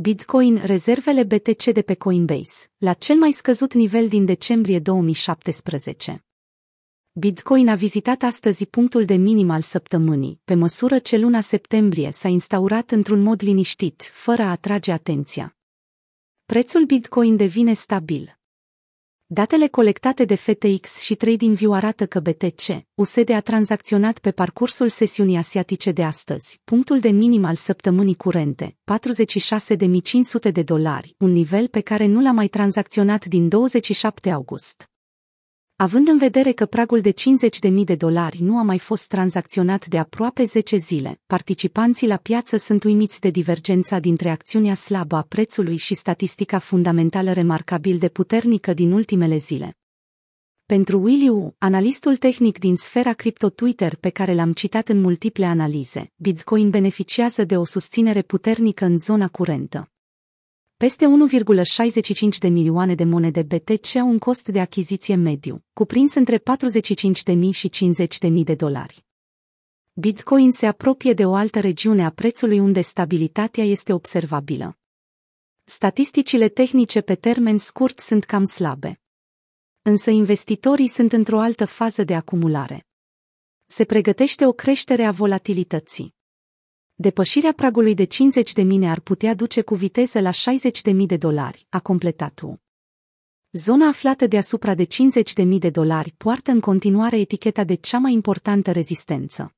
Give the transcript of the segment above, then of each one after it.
Bitcoin rezervele BTC de pe Coinbase, la cel mai scăzut nivel din decembrie 2017. Bitcoin a vizitat astăzi punctul de minim al săptămânii, pe măsură ce luna septembrie s-a instaurat într-un mod liniștit, fără a atrage atenția. Prețul Bitcoin devine stabil. Datele colectate de FTX și TradingView arată că BTC, USD a tranzacționat pe parcursul sesiunii asiatice de astăzi, punctul de minim al săptămânii curente, 46.500 de dolari, un nivel pe care nu l-a mai tranzacționat din 27 august. Având în vedere că pragul de 50.000 de dolari nu a mai fost tranzacționat de aproape 10 zile, participanții la piață sunt uimiți de divergența dintre acțiunea slabă a prețului și statistica fundamentală remarcabil de puternică din ultimele zile. Pentru Willy Wu, analistul tehnic din sfera cripto Twitter pe care l-am citat în multiple analize, Bitcoin beneficiază de o susținere puternică în zona curentă. Peste 1,65 de milioane de monede BTC au un cost de achiziție mediu, cuprins între 45.000 și 50.000 de dolari. Bitcoin se apropie de o altă regiune a prețului unde stabilitatea este observabilă. Statisticile tehnice pe termen scurt sunt cam slabe. Însă investitorii sunt într-o altă fază de acumulare. Se pregătește o creștere a volatilității. Depășirea pragului de 50 de mine ar putea duce cu viteză la 60 de mii de dolari, a completat U. Zona aflată deasupra de 50 de mii de dolari poartă în continuare eticheta de cea mai importantă rezistență.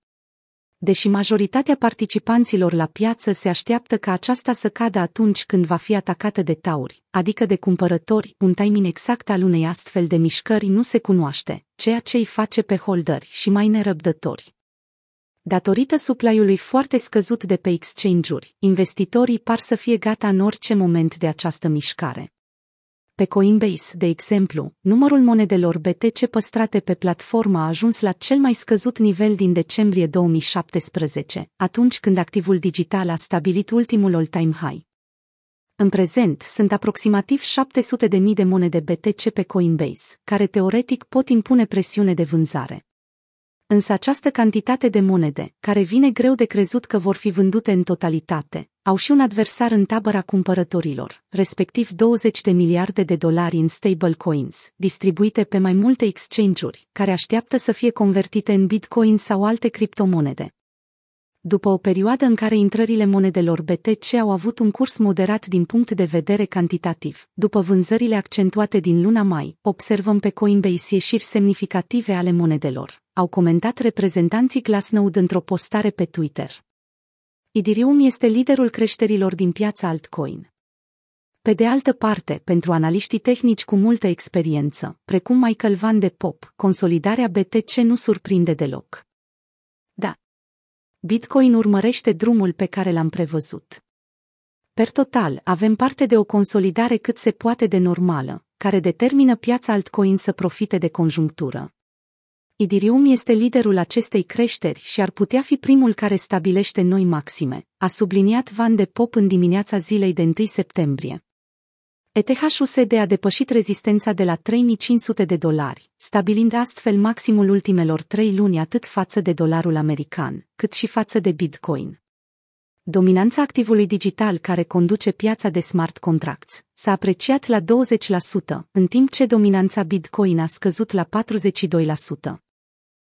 Deși majoritatea participanților la piață se așteaptă ca aceasta să cadă atunci când va fi atacată de tauri, adică de cumpărători, un timing exact al unei astfel de mișcări nu se cunoaște, ceea ce îi face pe holderi și mai nerăbdători. Datorită suplaiului foarte scăzut de pe exchange-uri, investitorii par să fie gata în orice moment de această mișcare. Pe Coinbase, de exemplu, numărul monedelor BTC păstrate pe platformă a ajuns la cel mai scăzut nivel din decembrie 2017, atunci când activul digital a stabilit ultimul all-time high. În prezent, sunt aproximativ 700.000 de monede BTC pe Coinbase, care teoretic pot impune presiune de vânzare. Însă această cantitate de monede, care vine greu de crezut că vor fi vândute în totalitate, au și un adversar în tabăra cumpărătorilor, respectiv 20 de miliarde de dolari în stablecoins, distribuite pe mai multe exchange-uri, care așteaptă să fie convertite în bitcoin sau alte criptomonede. După o perioadă în care intrările monedelor BTC au avut un curs moderat din punct de vedere cantitativ, după vânzările accentuate din luna mai, observăm pe Coinbase ieșiri semnificative ale monedelor, au comentat reprezentanții Glassnode într-o postare pe Twitter. Idirium este liderul creșterilor din piața altcoin. Pe de altă parte, pentru analiștii tehnici cu multă experiență, precum Michael Van de Pop, consolidarea BTC nu surprinde deloc. Da. Bitcoin urmărește drumul pe care l-am prevăzut. Per total, avem parte de o consolidare cât se poate de normală, care determină piața altcoin să profite de conjunctură. Idirium este liderul acestei creșteri și ar putea fi primul care stabilește noi maxime, a subliniat Van de Pop în dimineața zilei de 1 septembrie. ETH-USD a depășit rezistența de la 3500 de dolari, stabilind astfel maximul ultimelor trei luni atât față de dolarul american, cât și față de Bitcoin. Dominanța activului digital care conduce piața de smart contracts s-a apreciat la 20%, în timp ce dominanța Bitcoin a scăzut la 42%.